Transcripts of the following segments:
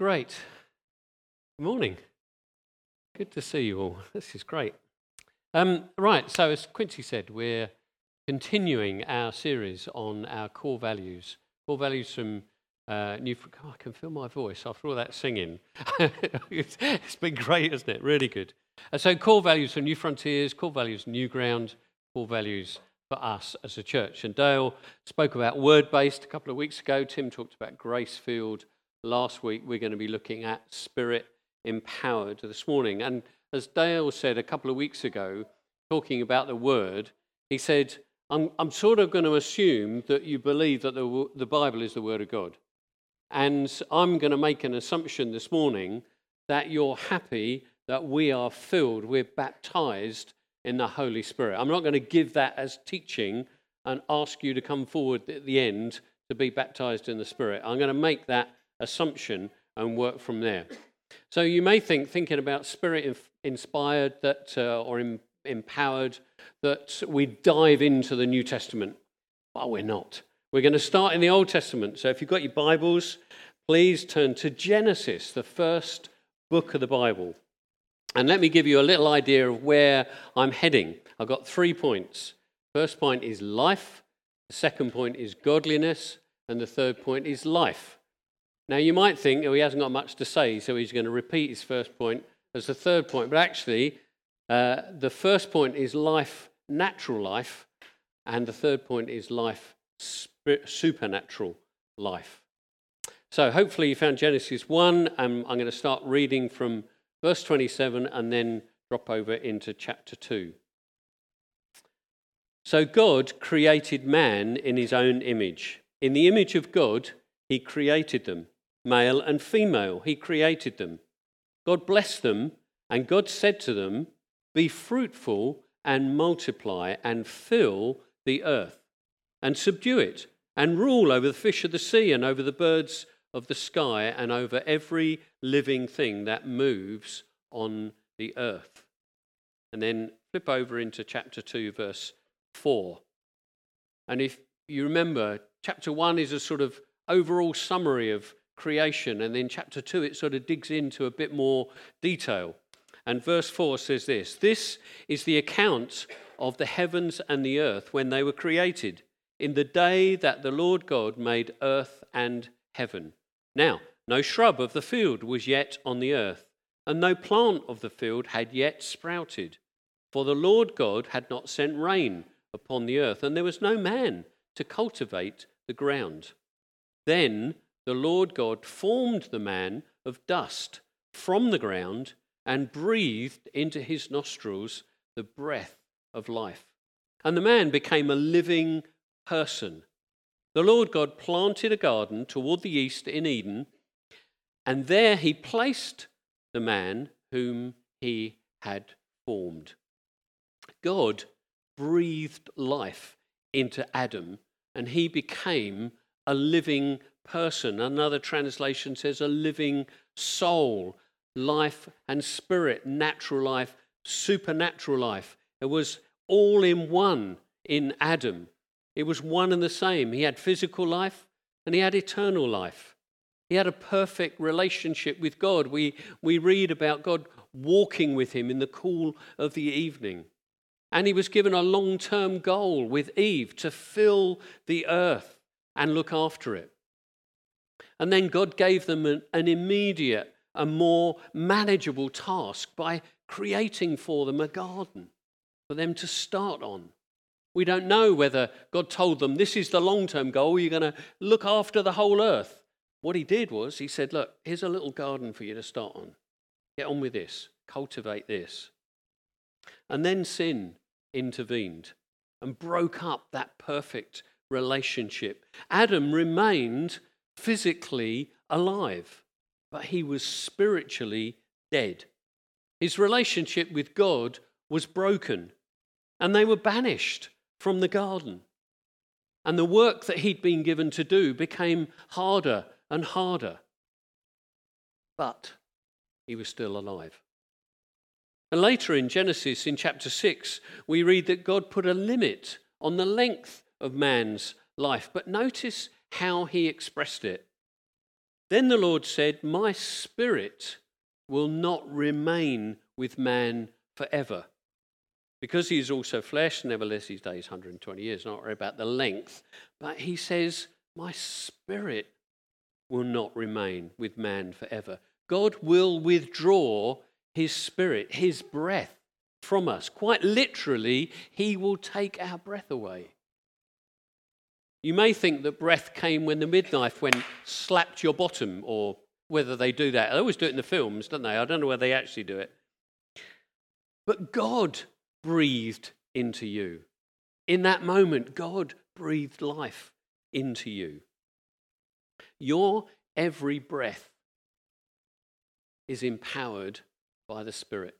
Great. Good morning. Good to see you all. This is great. Um, right, so as Quincy said, we're continuing our series on our core values. Core values from uh, New. Oh, I can feel my voice after all that singing. it's been great, hasn't it? Really good. Uh, so, core values from Newfrontiers, core values New Ground, core values for us as a church. And Dale spoke about word based a couple of weeks ago. Tim talked about grace filled last week. We're going to be looking at spirit empowered this morning. And as Dale said a couple of weeks ago, talking about the word, he said, I'm, I'm sort of going to assume that you believe that the, the Bible is the word of God. And I'm going to make an assumption this morning that you're happy that we are filled, we're baptized in the Holy Spirit. I'm not going to give that as teaching and ask you to come forward at the end to be baptized in the Spirit. I'm going to make that assumption and work from there. So you may think, thinking about spirit inspired that, uh, or in, empowered, that we dive into the New Testament. but we're not. We're going to start in the Old Testament. So if you've got your Bibles, please turn to Genesis, the first book of the Bible. And let me give you a little idea of where I'm heading. I've got three points. First point is life, the second point is godliness, and the third point is life. Now, you might think, oh, he hasn't got much to say, so he's going to repeat his first point as the third point. But actually, uh, the first point is life, natural life, and the third point is life, supernatural life. So, hopefully, you found Genesis 1. I'm going to start reading from verse 27 and then drop over into chapter 2. So, God created man in his own image. In the image of God, he created them male and female. He created them. God blessed them, and God said to them, Be fruitful and multiply and fill the earth and subdue it and rule over the fish of the sea and over the birds of the sky and over every living thing that moves on the earth. And then flip over into chapter 2, verse 4. And if you remember, chapter 1 is a sort of overall summary of creation. And then chapter 2, it sort of digs into a bit more detail. And verse 4 says this This is the account of the heavens and the earth when they were created, in the day that the Lord God made earth and heaven. Now, no shrub of the field was yet on the earth, and no plant of the field had yet sprouted. For the Lord God had not sent rain upon the earth, and there was no man to cultivate the ground. Then the Lord God formed the man of dust from the ground and breathed into his nostrils the breath of life. And the man became a living person. The Lord God planted a garden toward the east in Eden, and there he placed the man whom he had formed. God breathed life into Adam, and he became a living person. Another translation says a living soul, life and spirit, natural life, supernatural life. It was all in one in Adam. It was one and the same. He had physical life and he had eternal life. He had a perfect relationship with God. We, we read about God walking with him in the cool of the evening. And he was given a long term goal with Eve to fill the earth and look after it. And then God gave them an, an immediate, a more manageable task by creating for them a garden for them to start on. We don't know whether God told them this is the long term goal, you're going to look after the whole earth. What he did was he said, Look, here's a little garden for you to start on. Get on with this, cultivate this. And then sin intervened and broke up that perfect relationship. Adam remained physically alive, but he was spiritually dead. His relationship with God was broken, and they were banished from the garden. And the work that he'd been given to do became harder and harder. But he was still alive. And later in Genesis, in chapter 6, we read that God put a limit on the length of man's life. But notice how he expressed it. Then the Lord said, My spirit will not remain with man forever. Because he is also flesh, nevertheless his days 120 years. Not worry about the length. But he says, My spirit will not remain with man forever. God will withdraw his spirit, his breath from us. Quite literally, he will take our breath away. You may think that breath came when the midwife went slapped your bottom, or whether they do that. They always do it in the films, don't they? I don't know whether they actually do it. But God breathed into you. In that moment, God breathed life into you. Your every breath is empowered by the Spirit.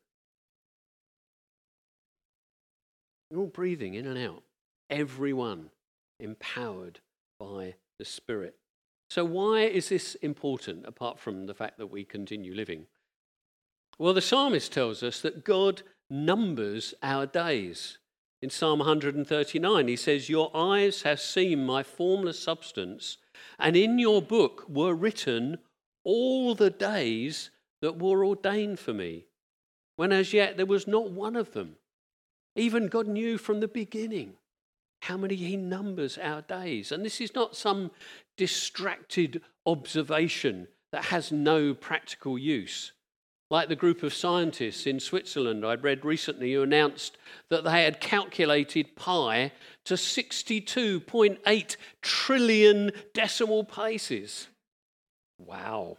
You're all breathing in and out, everyone empowered by the Spirit. So, why is this important apart from the fact that we continue living? Well, the psalmist tells us that God numbers our days. In Psalm 139, he says, Your eyes have seen my formless substance, and in your book were written all the days that were ordained for me, when as yet there was not one of them. Even God knew from the beginning how many He numbers our days. And this is not some distracted observation that has no practical use. Like the group of scientists in Switzerland I'd read recently who announced that they had calculated pi to 62.8 trillion decimal places. Wow.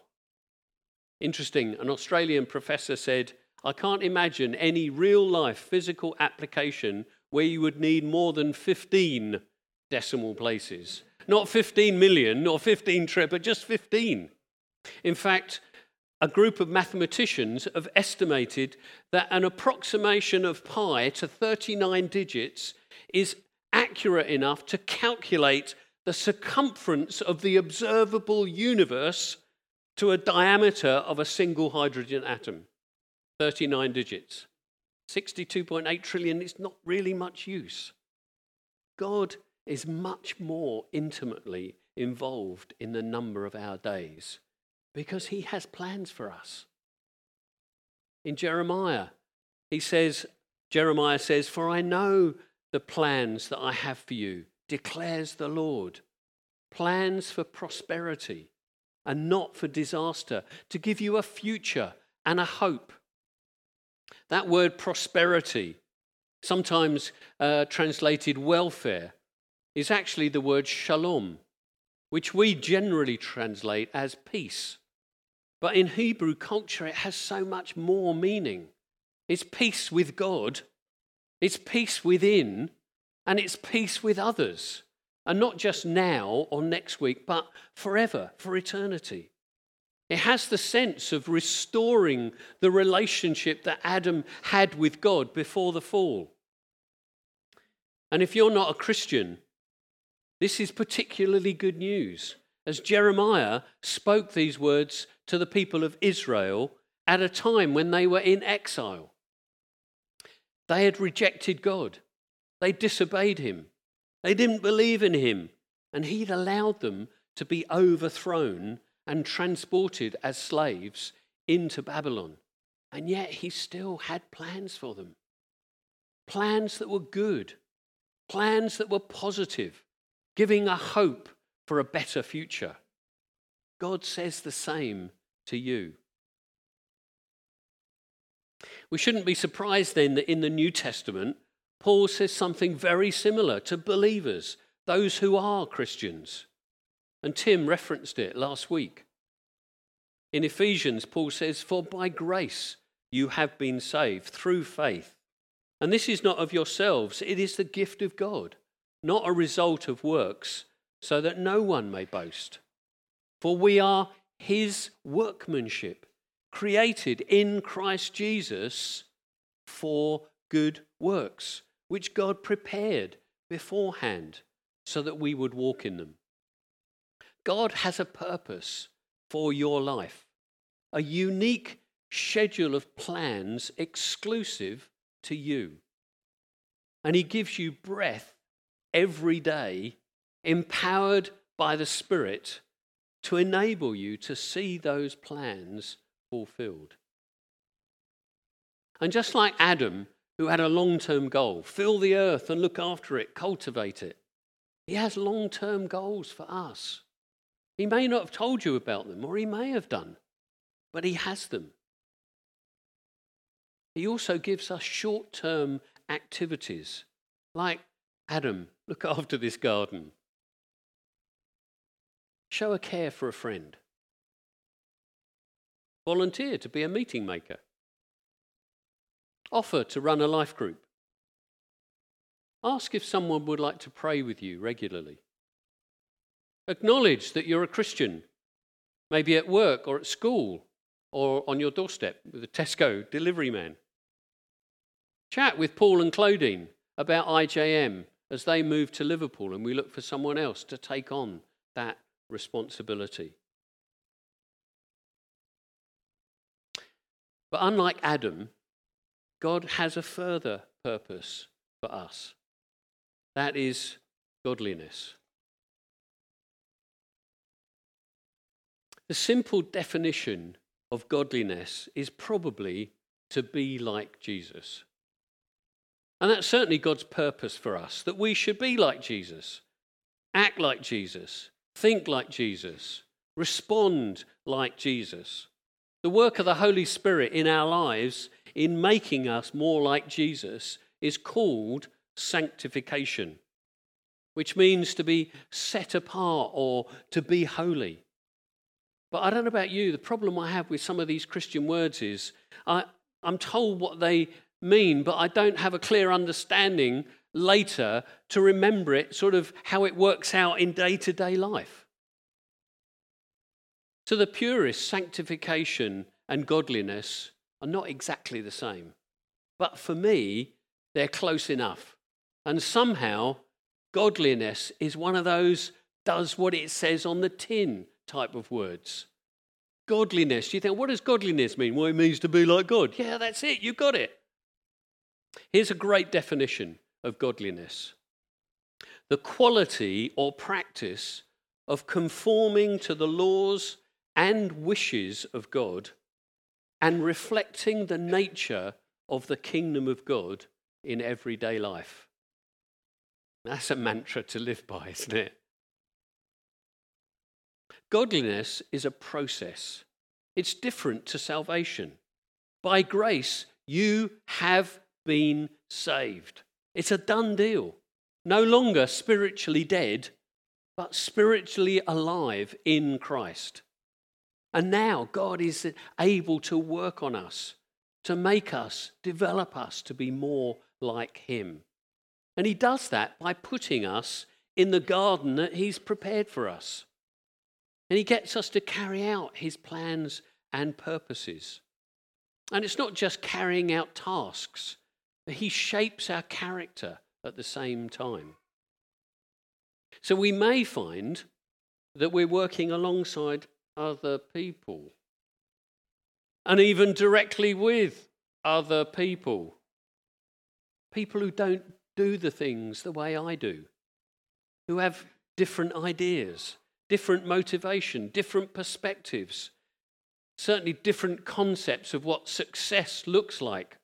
Interesting. An Australian professor said, I can't imagine any real life physical application where you would need more than 15 decimal places. Not 15 million 15 trillion, but just 15. In fact, a group of mathematicians have estimated that an approximation of pi to 39 digits is accurate enough to calculate the circumference of the observable universe to a diameter of a single hydrogen atom. 39 digits. 62.8 trillion is not really much use. God is much more intimately involved in the number of our days because he has plans for us. In Jeremiah, he says, Jeremiah says, For I know the plans that I have for you, declares the Lord. Plans for prosperity and not for disaster, to give you a future and a hope. That word prosperity, sometimes uh, translated welfare, is actually the word shalom, which we generally translate as peace. But in Hebrew culture, it has so much more meaning. It's peace with God, it's peace within, and it's peace with others. And not just now or next week, but forever, for eternity. It has the sense of restoring the relationship that Adam had with God before the fall. And if you're not a Christian, this is particularly good news, as Jeremiah spoke these words to the people of Israel at a time when they were in exile. They had rejected God, they disobeyed him, they didn't believe in him, and he'd allowed them to be overthrown and transported as slaves into Babylon. And yet he still had plans for them plans that were good, plans that were positive, giving a hope for a better future. God says the same to you. We shouldn't be surprised then that in the New Testament, Paul says something very similar to believers, those who are Christians. And Tim referenced it last week. In Ephesians, Paul says, For by grace you have been saved through faith. And this is not of yourselves, it is the gift of God, not a result of works, so that no one may boast. For we are his workmanship, created in Christ Jesus for good works, which God prepared beforehand so that we would walk in them. God has a purpose for your life, a unique schedule of plans exclusive to you. And He gives you breath every day, empowered by the Spirit to enable you to see those plans fulfilled. And just like Adam, who had a long term goal fill the earth and look after it, cultivate it, he has long term goals for us. He may not have told you about them, or he may have done, but he has them. He also gives us short term activities like Adam, look after this garden. Show a care for a friend. Volunteer to be a meeting maker. Offer to run a life group. Ask if someone would like to pray with you regularly. Acknowledge that you're a Christian, maybe at work or at school or on your doorstep with a Tesco delivery man. Chat with Paul and Claudine about IJM as they move to Liverpool and we look for someone else to take on that responsibility. But unlike Adam, God has a further purpose for us. That is godliness. The simple definition of godliness is probably to be like Jesus. And that's certainly God's purpose for us that we should be like Jesus, act like Jesus, think like Jesus, respond like Jesus. The work of the Holy Spirit in our lives in making us more like Jesus is called sanctification, which means to be set apart or to be holy. But I don't know about you, the problem I have with some of these Christian words is I, I'm told what they mean, but I don't have a clear understanding later to remember it, sort of how it works out in day to day life. To the purist, sanctification and godliness are not exactly the same. But for me, they're close enough. And somehow, godliness is one of those does what it says on the tin type of words. Godliness. Do you think, what does godliness mean? Well, it means to be like God. Yeah, that's it. You got it. Here's a great definition of godliness the quality or practice of conforming to the laws and wishes of God and reflecting the nature of the kingdom of God in everyday life. That's a mantra to live by, isn't it? Godliness is a process, it's different to salvation. By grace, you have been saved. It's a done deal. No longer spiritually dead, but spiritually alive in Christ. And now God is able to work on us, to make us, develop us to be more like Him. And He does that by putting us in the garden that He's prepared for us. And He gets us to carry out His plans and purposes. And it's not just carrying out tasks, He shapes our character at the same time. So we may find that we're working alongside other people, and even directly with other people. People who don't do the things the way I do, who have different ideas, different motivation, different perspectives, certainly different concepts of what success looks like,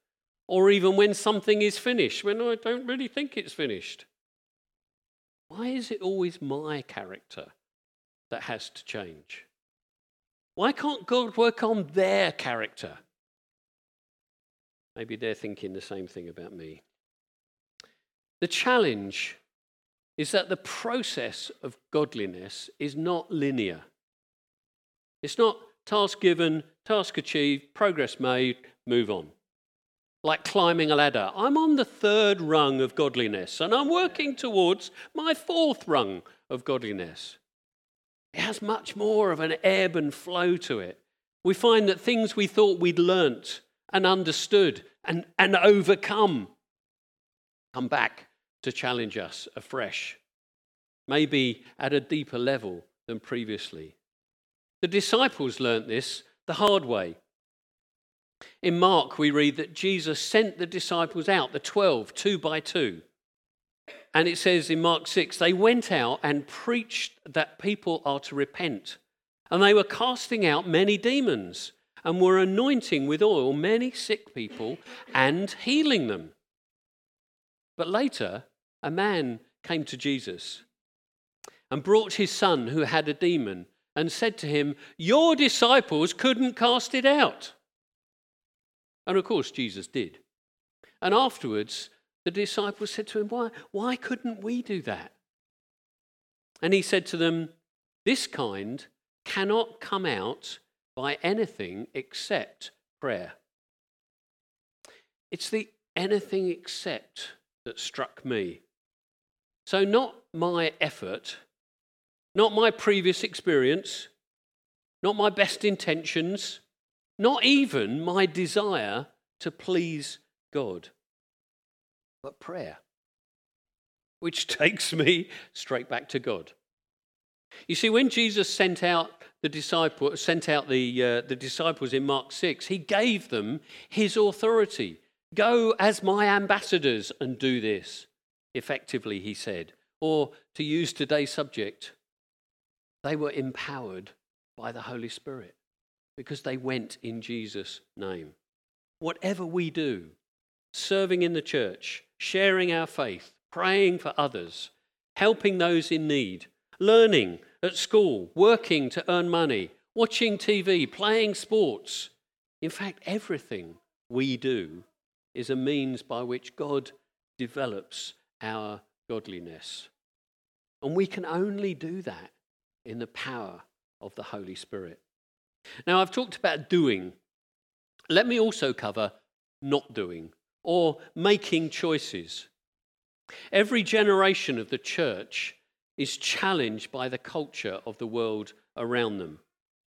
or even when something is finished, when I don't really think it's finished. Why is it always my character that has to change? Why can't God work on their character? Maybe they're thinking the same thing about me. The challenge is that the process of godliness is not linear. It's not task given, task achieved, progress made, move on. Like climbing a ladder. I'm on the third rung of godliness and I'm working towards my fourth rung of godliness. It has much more of an ebb and flow to it. We find that things we thought we'd learnt and understood and, and overcome come back to challenge us afresh, maybe at a deeper level than previously. The disciples learnt this the hard way. In Mark, we read that Jesus sent the disciples out, the 12, two by two. And it says in Mark 6 they went out and preached that people are to repent And they were casting out many demons and were anointing with oil many sick people and healing them. But later, a man came to Jesus and brought his son who had a demon and said to him, Your disciples couldn't cast it out. And of course, Jesus did. And afterwards, the disciples said to him, Why, why couldn't we do that? And he said to them, This kind cannot come out by anything except prayer. It's the anything except that struck me. So, not my effort, not my previous experience, not my best intentions, not even my desire to please God, but prayer, which takes me straight back to God. You see, when Jesus sent out the disciple, sent out the, uh, the disciples in Mark 6, he gave them his authority. Go as my ambassadors and do this. Effectively, he said. Or to use today's subject, they were empowered by the Holy Spirit because they went in Jesus' name. Whatever we do, serving in the church, sharing our faith, praying for others, helping those in need, learning at school, working to earn money, watching TV, playing sports. In fact, everything we do is a means by which God develops our godliness. And we can only do that in the power of the Holy Spirit. Now, I've talked about doing. Let me also cover not doing or making choices. Every generation of the church is challenged by the culture of the world around them.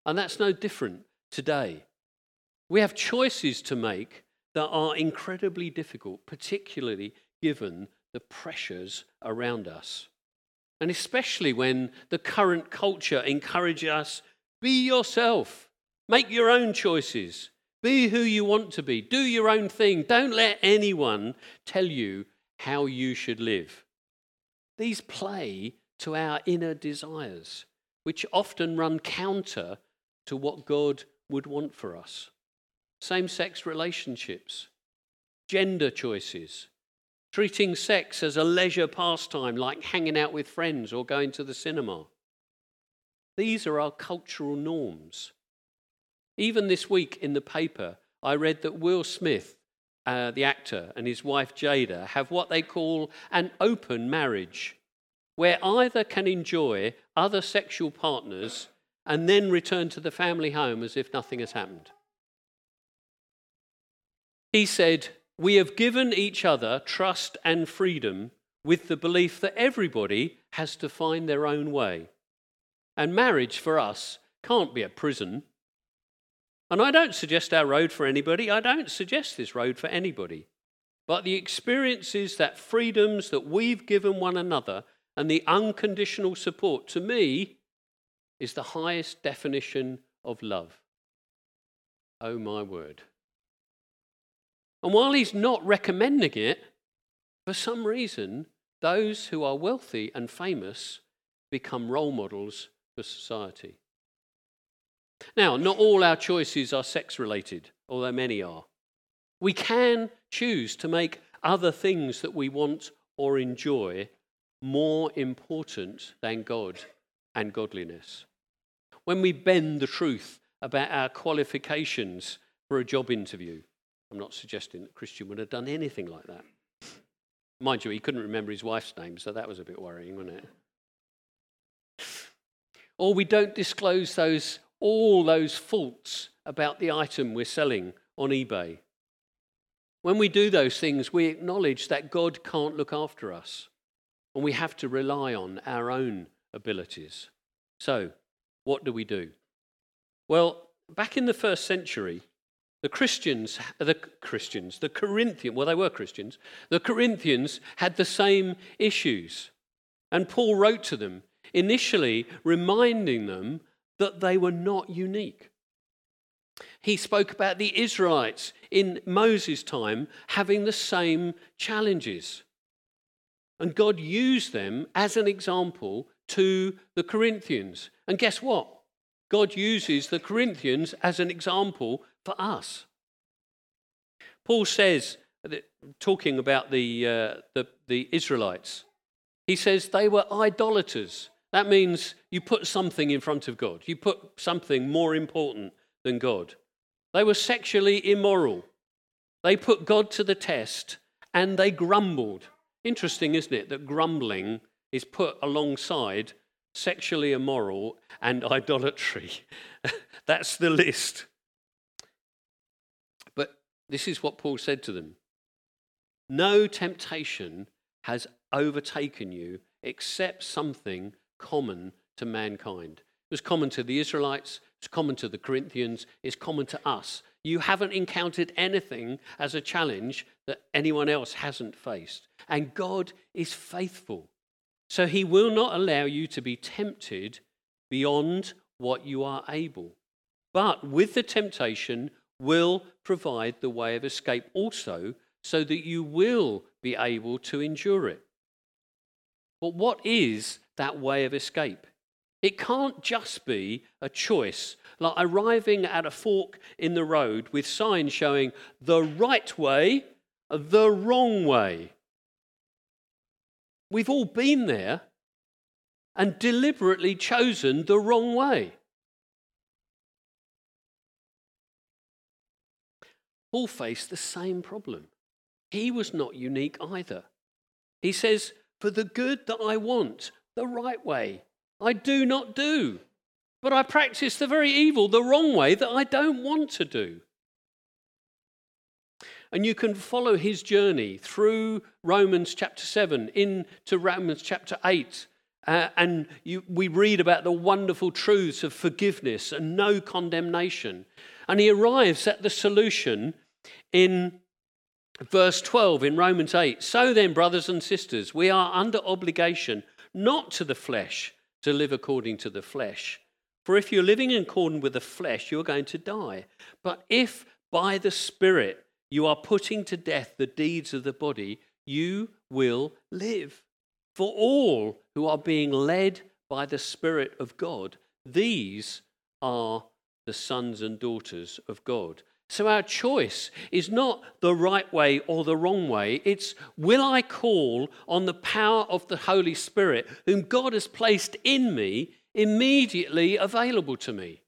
And that's no different today. We have choices to make that are incredibly difficult, particularly given the pressures around us. And especially when the current culture encourages us be yourself, make your own choices, be who you want to be, do your own thing. Don't let anyone tell you how you should live. These play to our inner desires, which often run counter to what God would want for us. Same sex relationships, gender choices, treating sex as a leisure pastime like hanging out with friends or going to the cinema. These are our cultural norms. Even this week in the paper, I read that Will Smith, uh, the actor, and his wife Jada have what they call an open marriage where either can enjoy other sexual partners and then return to the family home as if nothing has happened. He said, We have given each other trust and freedom with the belief that everybody has to find their own way. And marriage for us can't be a prison. And I don't suggest our road for anybody. I don't suggest this road for anybody. But the experiences, that freedoms that we've given one another and the unconditional support, to me, is the highest definition of love. Oh, my word. And while he's not recommending it, for some reason, those who are wealthy and famous become role models for society. Now, not all our choices are sex related, although many are. We can choose to make other things that we want or enjoy more important than God and godliness. When we bend the truth about our qualifications for a job interview, I'm not suggesting that Christian would have done anything like that. Mind you, he couldn't remember his wife's name, so that was a bit worrying, wasn't it? Or we don't disclose those, all those faults about the item we're selling on eBay. When we do those things, we acknowledge that God can't look after us and we have to rely on our own abilities. So, what do we do? Well, back in the first century, the Christians, the Christians, the Corinthians, well, they were Christians, the Corinthians had the same issues. And Paul wrote to them, initially reminding them that they were not unique. He spoke about the Israelites in Moses' time having the same challenges. And God used them as an example to the Corinthians. And guess what? God uses the Corinthians as an example for us. Paul says, talking about the, uh, the, the Israelites, he says they were idolaters. That means you put something in front of God, you put something more important than God. They were sexually immoral. They put God to the test and they grumbled. Interesting, isn't it, that grumbling is put alongside sexually immoral and idolatry. That's the list. This is what Paul said to them No temptation has overtaken you except something common to mankind. It was common to the Israelites, it's common to the Corinthians, it's common to us. You haven't encountered anything as a challenge that anyone else hasn't faced. And God is faithful. So he will not allow you to be tempted beyond what you are able. But with the temptation, will provide the way of escape also, so that you will be able to endure it. But what is that way of escape? It can't just be a choice, like arriving at a fork in the road with signs showing the right way, the wrong way. We've all been there and deliberately chosen the wrong way. Paul faced the same problem. He was not unique either. He says, For the good that I want, the right way, I do not do, but I practice the very evil, the wrong way that I don't want to do. And you can follow his journey through Romans chapter 7 into Romans chapter 8. Uh, and you, we read about the wonderful truths of forgiveness and no condemnation. And he arrives at the solution in verse 12 in Romans 8. So then, brothers and sisters, we are under obligation not to the flesh to live according to the flesh. For if you're living in accordance with the flesh, you're going to die. But if by the Spirit you are putting to death the deeds of the body, you will live. For all who are being led by the Spirit of God, these are the sons and daughters of God. So our choice is not the right way or the wrong way. It's will I call on the power of the Holy Spirit, whom God has placed in me, immediately available to me?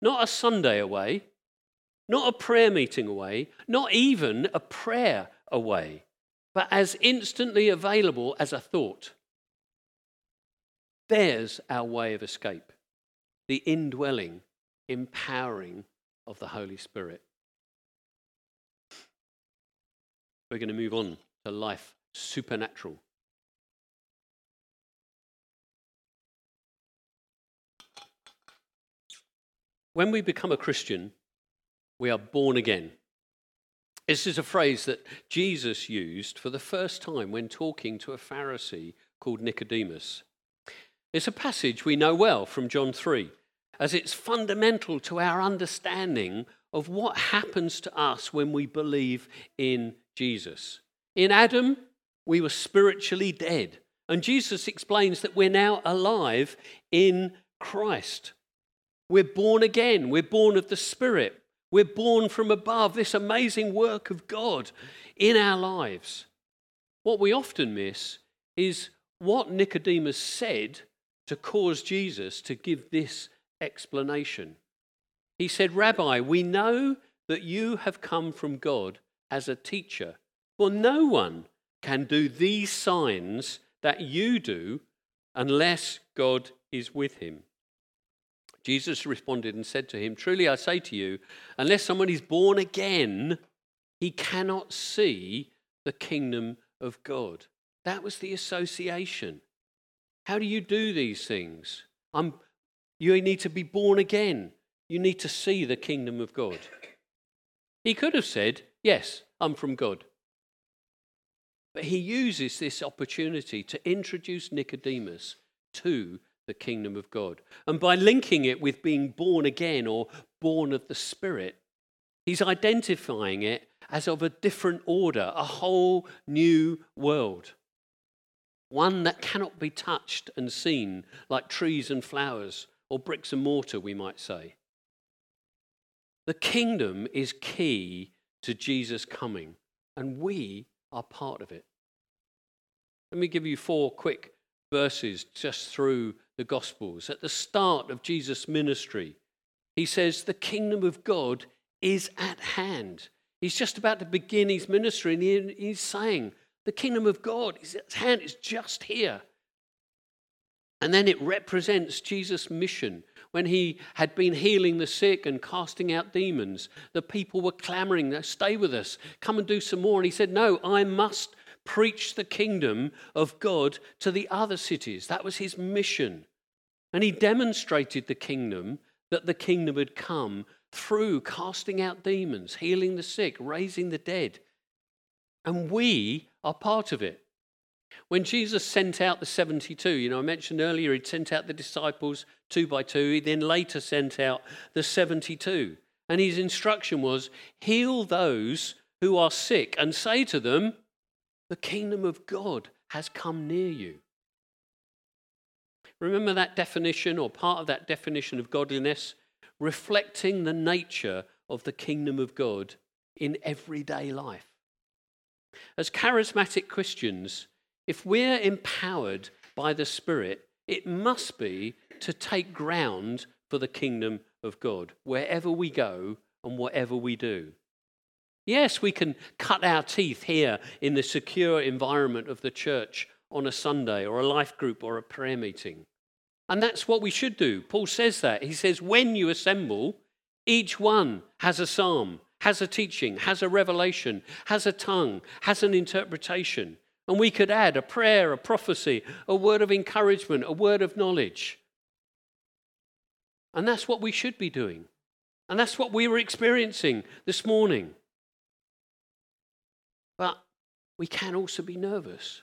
Not a Sunday away, not a prayer meeting away, not even a prayer away, but as instantly available as a thought. There's our way of escape the indwelling, empowering of the Holy Spirit. We're going to move on to life supernatural. When we become a Christian, we are born again. This is a phrase that Jesus used for the first time when talking to a Pharisee called Nicodemus. It's a passage we know well from John 3 as it's fundamental to our understanding of what happens to us when we believe in Jesus. In Adam, we were spiritually dead. And Jesus explains that we're now alive in Christ. We're born again. We're born of the Spirit. We're born from above, this amazing work of God in our lives. What we often miss is what Nicodemus said to cause Jesus to give this explanation. He said, Rabbi, we know that you have come from God as a teacher, for no one can do these signs that you do unless God is with him. Jesus responded and said to him, Truly I say to you, unless someone is born again, he cannot see the kingdom of God. That was the association. How do you do these things? I'm you need to be born again. You need to see the kingdom of God. He could have said, Yes, I'm from God. But he uses this opportunity to introduce Nicodemus to the kingdom of God. And by linking it with being born again or born of the Spirit, he's identifying it as of a different order, a whole new world. One that cannot be touched and seen like trees and flowers or bricks and mortar, we might say. The kingdom is key to Jesus coming, and we are part of it. Let me give you four quick verses just through the Gospels. At the start of Jesus' ministry, he says, The kingdom of God is at hand. He's just about to begin his ministry, and he's saying, The kingdom of God is at hand, it's just here. And then it represents Jesus' mission. When he had been healing the sick and casting out demons, the people were clamoring, Stay with us, come and do some more. And he said, No, I must preach the kingdom of God to the other cities. That was his mission. And he demonstrated the kingdom, that the kingdom had come through casting out demons, healing the sick, raising the dead. And we are part of it. When Jesus sent out the 72, you know, I mentioned earlier he'd sent out the disciples two by two. He then later sent out the 72. And his instruction was heal those who are sick and say to them, the kingdom of God has come near you. Remember that definition, or part of that definition of godliness? Reflecting the nature of the kingdom of God in everyday life. As charismatic Christians, if we're empowered by the Spirit, it must be to take ground for the kingdom of God wherever we go and whatever we do. Yes, we can cut our teeth here in the secure environment of the church on a Sunday or a life group or a prayer meeting. And that's what we should do. Paul says that. He says, when you assemble, each one has a psalm, has a teaching, has a revelation, has a tongue, has an interpretation. And we could add a prayer, a prophecy, a word of encouragement, a word of knowledge. And that's what we should be doing. And that's what we were experiencing this morning. But we can also be nervous.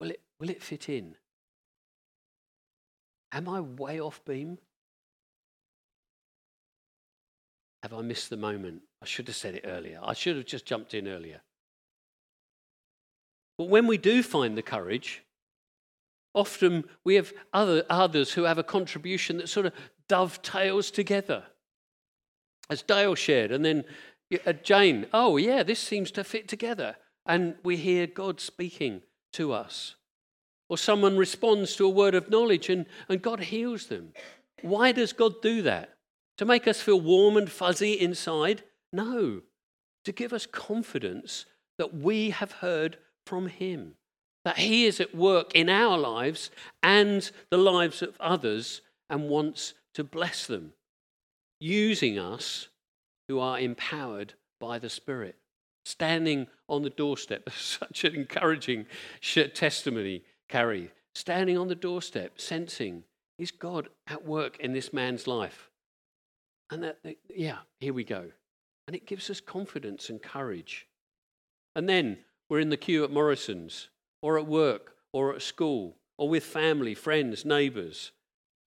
Will it, will it fit in? Am I way off beam? Have I missed the moment? I should have said it earlier. I should have just jumped in earlier. But when we do find the courage, often we have other, others who have a contribution that sort of dovetails together. As Dale shared, and then uh, Jane, oh, yeah, this seems to fit together. And we hear God speaking to us. Or someone responds to a word of knowledge and, and God heals them. Why does God do that? To make us feel warm and fuzzy inside? No, to give us confidence that we have heard from Him, that He is at work in our lives and the lives of others and wants to bless them, using us who are empowered by the Spirit. Standing on the doorstep, such an encouraging testimony, Carrie. Standing on the doorstep, sensing, is God at work in this man's life? And that, yeah, here we go. And it gives us confidence and courage. And then we're in the queue at Morrison's, or at work, or at school, or with family, friends, neighbours,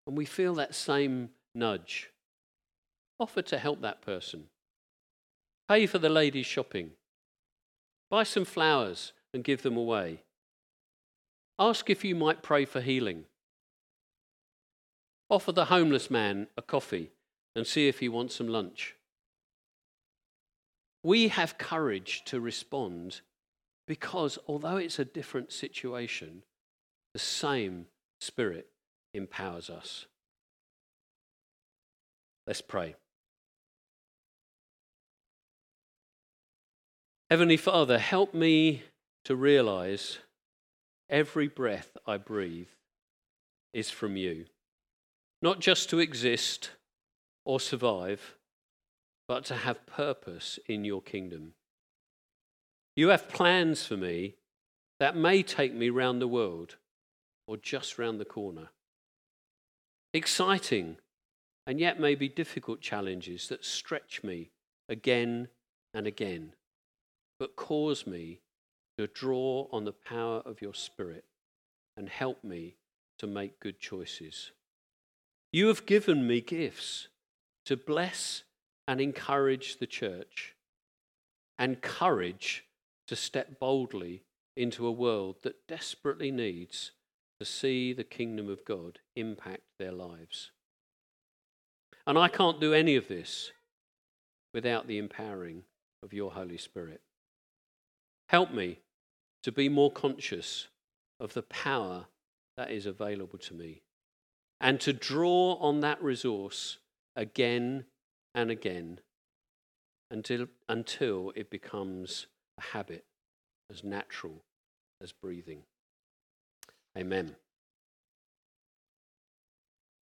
and we feel that same nudge. Offer to help that person. Pay for the lady's shopping. Buy some flowers and give them away. Ask if you might pray for healing. Offer the homeless man a coffee and see if he wants some lunch. We have courage to respond because although it's a different situation, the same Spirit empowers us. Let's pray. Heavenly Father, help me to realize every breath I breathe is from you. Not just to exist or survive, but to have purpose in your kingdom. You have plans for me that may take me round the world or just round the corner. Exciting and yet maybe difficult challenges that stretch me again and again but cause me to draw on the power of your Spirit and help me to make good choices. You have given me gifts to bless and encourage the church, and courage to step boldly into a world that desperately needs to see the kingdom of God impact their lives. And I can't do any of this without the empowering of your Holy Spirit. Help me to be more conscious of the power that is available to me and to draw on that resource again and again until, until it becomes a habit as natural as breathing. Amen.